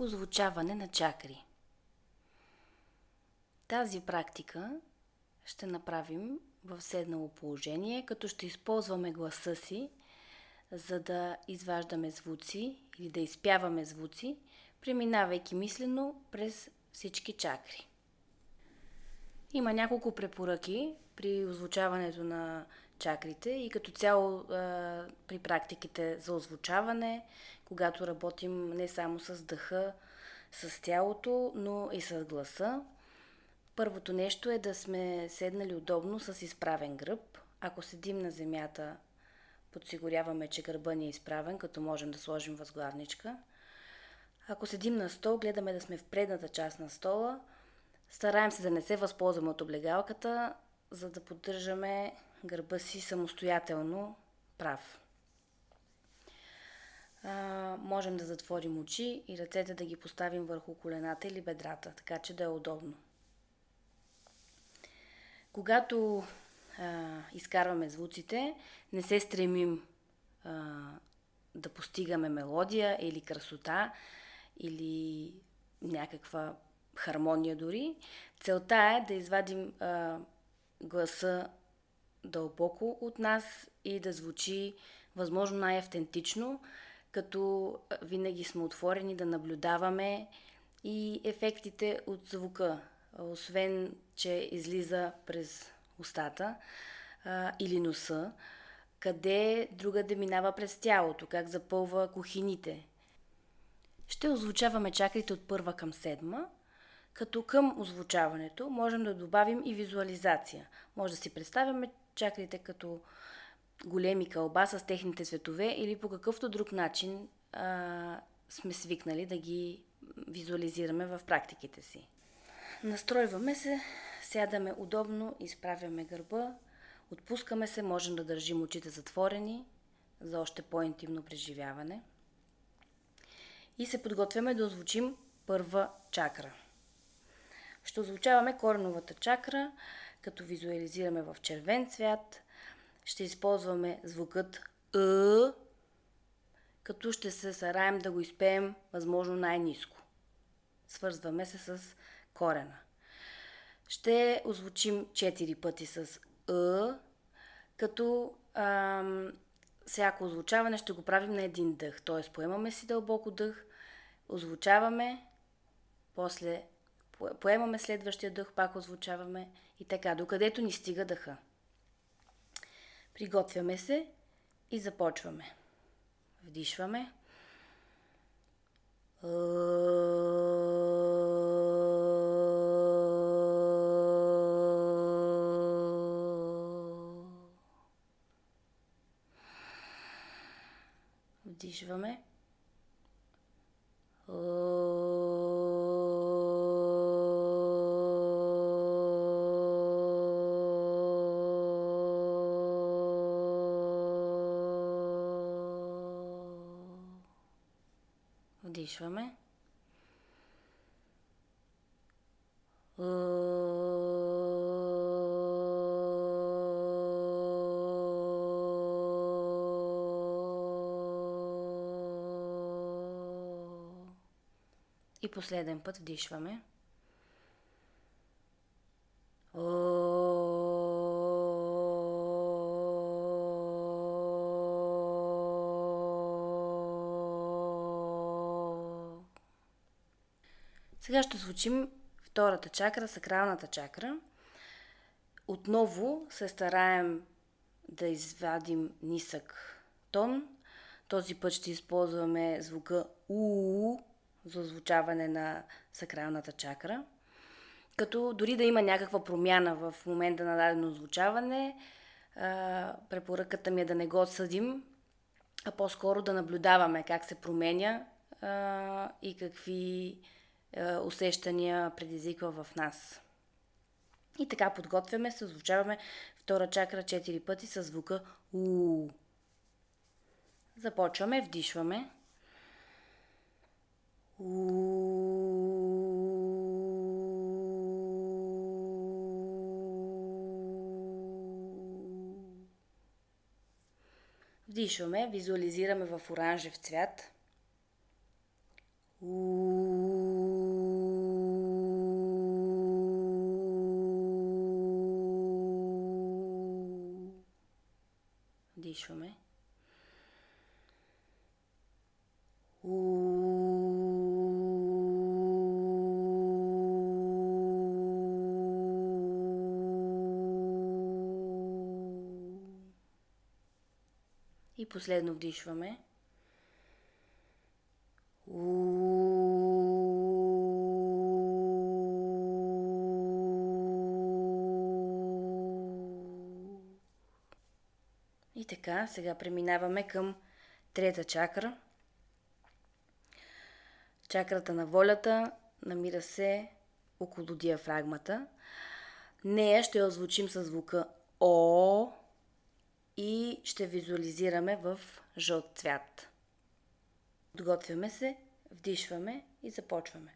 Озвучаване на чакри. Тази практика ще направим в седнало положение, като ще използваме гласа си, за да изваждаме звуци или да изпяваме звуци, преминавайки мислено през всички чакри. Има няколко препоръки при озвучаването на чакрите и като цяло а, при практиките за озвучаване, когато работим не само с дъха, с тялото, но и с гласа. Първото нещо е да сме седнали удобно с изправен гръб. Ако седим на земята, подсигуряваме, че гърба ни е изправен, като можем да сложим възглавничка. Ако седим на стол, гледаме да сме в предната част на стола. Стараем се да не се възползваме от облегалката, за да поддържаме гърба си самостоятелно прав. А, можем да затворим очи и ръцете да ги поставим върху колената или бедрата, така че да е удобно. Когато а, изкарваме звуците, не се стремим а, да постигаме мелодия или красота или някаква хармония дори. Целта е да извадим а, гласа дълбоко от нас и да звучи възможно най-автентично, като винаги сме отворени да наблюдаваме и ефектите от звука, освен, че излиза през устата а, или носа, къде друга да минава през тялото, как запълва кухините. Ще озвучаваме чакрите от първа към седма, като към озвучаването можем да добавим и визуализация. Може да си представяме чакрите като големи кълба с техните цветове или по какъвто друг начин а, сме свикнали да ги визуализираме в практиките си. Настройваме се, сядаме удобно, изправяме гърба, отпускаме се, можем да държим очите затворени за още по-интимно преживяване. И се подготвяме да озвучим първа чакра. Ще озвучаваме кореновата чакра, като визуализираме в червен цвят. Ще използваме звукът Ъ, като ще се стараем да го изпеем възможно най-низко. Свързваме се с корена. Ще озвучим 4 пъти с Ъ, като ам, всяко озвучаване ще го правим на един дъх. Т.е. поемаме си дълбоко дъх, озвучаваме, после поемаме следващия дъх, пак озвучаваме и така, докъдето ни стига дъха. Приготвяме се и започваме. Вдишваме. Вдишваме. Вдишваме. И последен път вдишваме. Сега ще звучим втората чакра, сакралната чакра. Отново се стараем да извадим нисък тон. Този път ще използваме звука УУ за озвучаване на сакралната чакра. Като дори да има някаква промяна в момента на дадено озвучаване, препоръката ми е да не го отсъдим, а по-скоро да наблюдаваме как се променя и какви усещания предизвиква в нас. И така подготвяме се, озвучаваме втора чакра 4 пъти с звука У. Започваме, вдишваме. Вдишваме, визуализираме в оранжев цвят. У. Последно вдишваме. И така, сега преминаваме към трета чакра. Чакрата на волята намира се около диафрагмата. Нея ще озвучим със звука О и ще визуализираме в жълт цвят. Подготвяме се, вдишваме и започваме.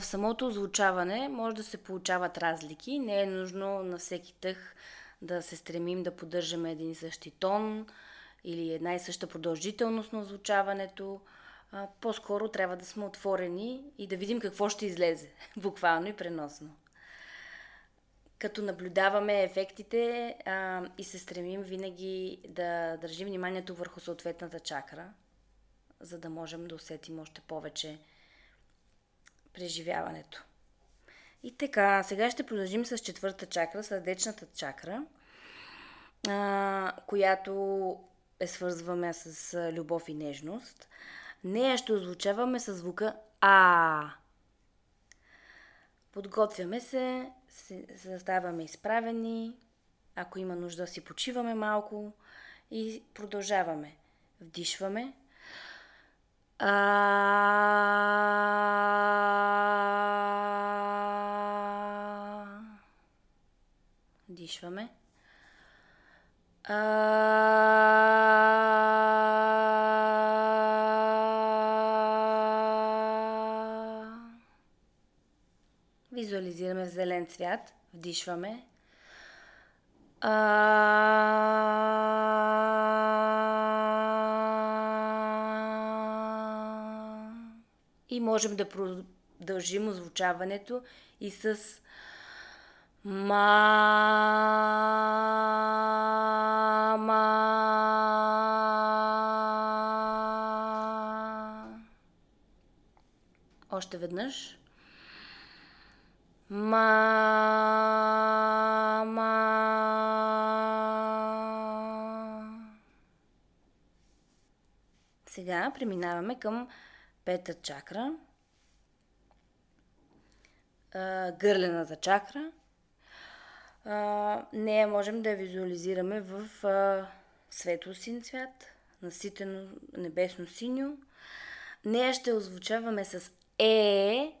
В самото озвучаване може да се получават разлики. Не е нужно на всеки тъх да се стремим да поддържаме един и същи тон или една и съща продължителност на озвучаването. По-скоро трябва да сме отворени и да видим какво ще излезе, буквално и преносно. Като наблюдаваме ефектите а, и се стремим винаги да държим вниманието върху съответната чакра, за да можем да усетим още повече преживяването. И така, сега ще продължим с четвърта чакра, сърдечната чакра, а, която е свързваме с любов и нежност. Нея ще озвучаваме с звука А. Подготвяме се, заставаме изправени, ако има нужда си почиваме малко и продължаваме. Вдишваме. А... Дишваме. А... Визуализираме в зелен цвят. Вдишваме. И можем да продължим озвучаването и с Мама. Още веднъж. Мама. Сега преминаваме към пета чакра. Гърлената чакра. Нея можем да я визуализираме в светло син цвят, наситено небесно синьо. Нея ще озвучаваме с Е,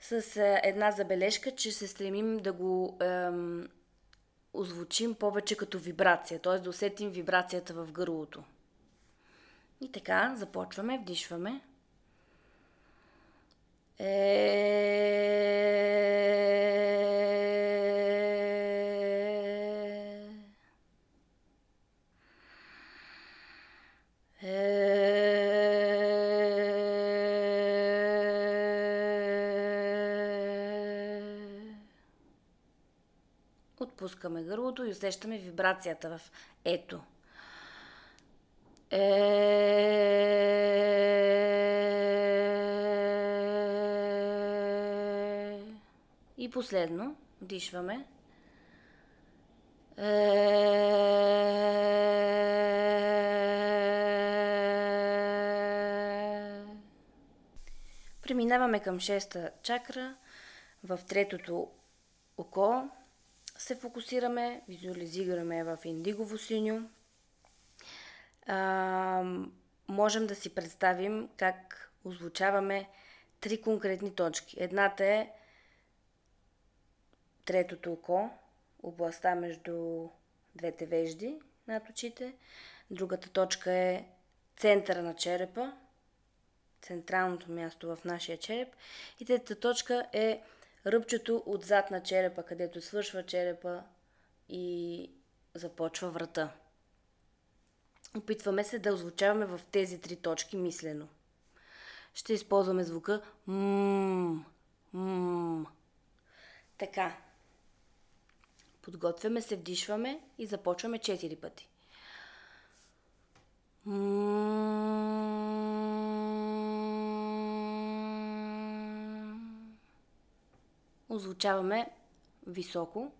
с една забележка, че се стремим да го ем, озвучим повече като вибрация, т.е. да усетим вибрацията в гърлото. И така, започваме, вдишваме. Е... Отпускаме гърлото и усещаме вибрацията в ето. Е... И последно, вдишваме. Е... Преминаваме към шеста чакра. В третото око се фокусираме, визуализираме в индигово синьо. А, можем да си представим как озвучаваме три конкретни точки. Едната е третото око, областта между двете вежди над очите. Другата точка е центъра на черепа, централното място в нашия череп. И третата точка е ръбчето отзад на черепа, където свършва черепа и започва врата. Опитваме се да озвучаваме в тези три точки мислено. Ще използваме звука м. Така. Подготвяме се, вдишваме и започваме четири пъти. Озвучаваме високо.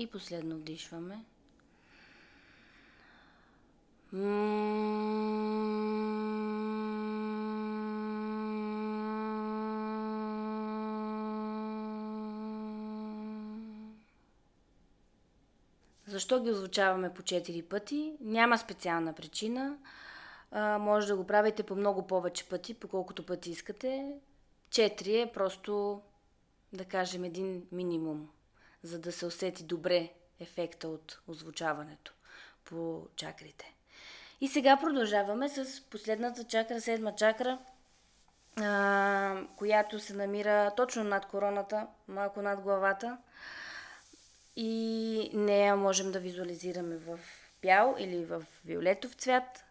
И последно вдишваме. Защо ги озвучаваме по 4 пъти? Няма специална причина. А, може да го правите по много повече пъти, по колкото пъти искате. 4 е просто, да кажем, един минимум за да се усети добре ефекта от озвучаването по чакрите. И сега продължаваме с последната чакра, седма чакра, а, която се намира точно над короната, малко над главата. И нея можем да визуализираме в бял или в виолетов цвят.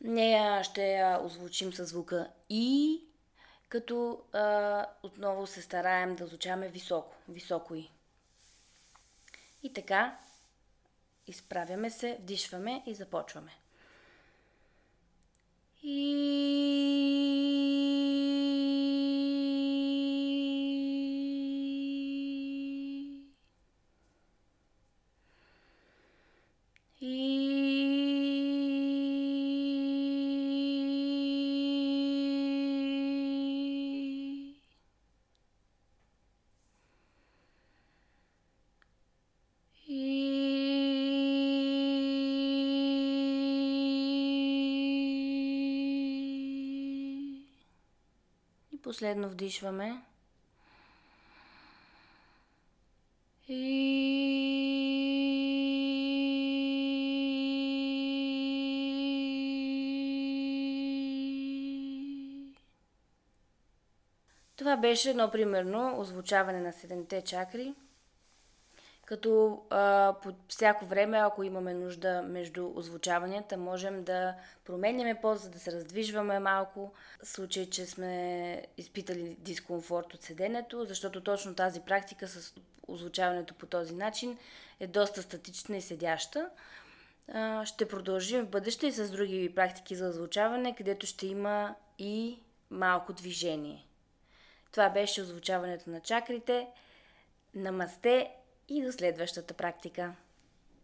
Нея ще я озвучим със звука И като а, отново се стараем да звучаваме високо, високо и. И така, изправяме се, вдишваме и започваме. И Последно вдишваме. И... Това беше едно примерно озвучаване на седемте чакри – като а, по всяко време, ако имаме нужда между озвучаванията, можем да променяме поз, за да се раздвижваме малко, в случай, че сме изпитали дискомфорт от седенето, защото точно тази практика с озвучаването по този начин е доста статична и седяща. А, ще продължим в бъдеще и с други практики за озвучаване, където ще има и малко движение. Това беше озвучаването на чакрите. Намасте и до следващата практика.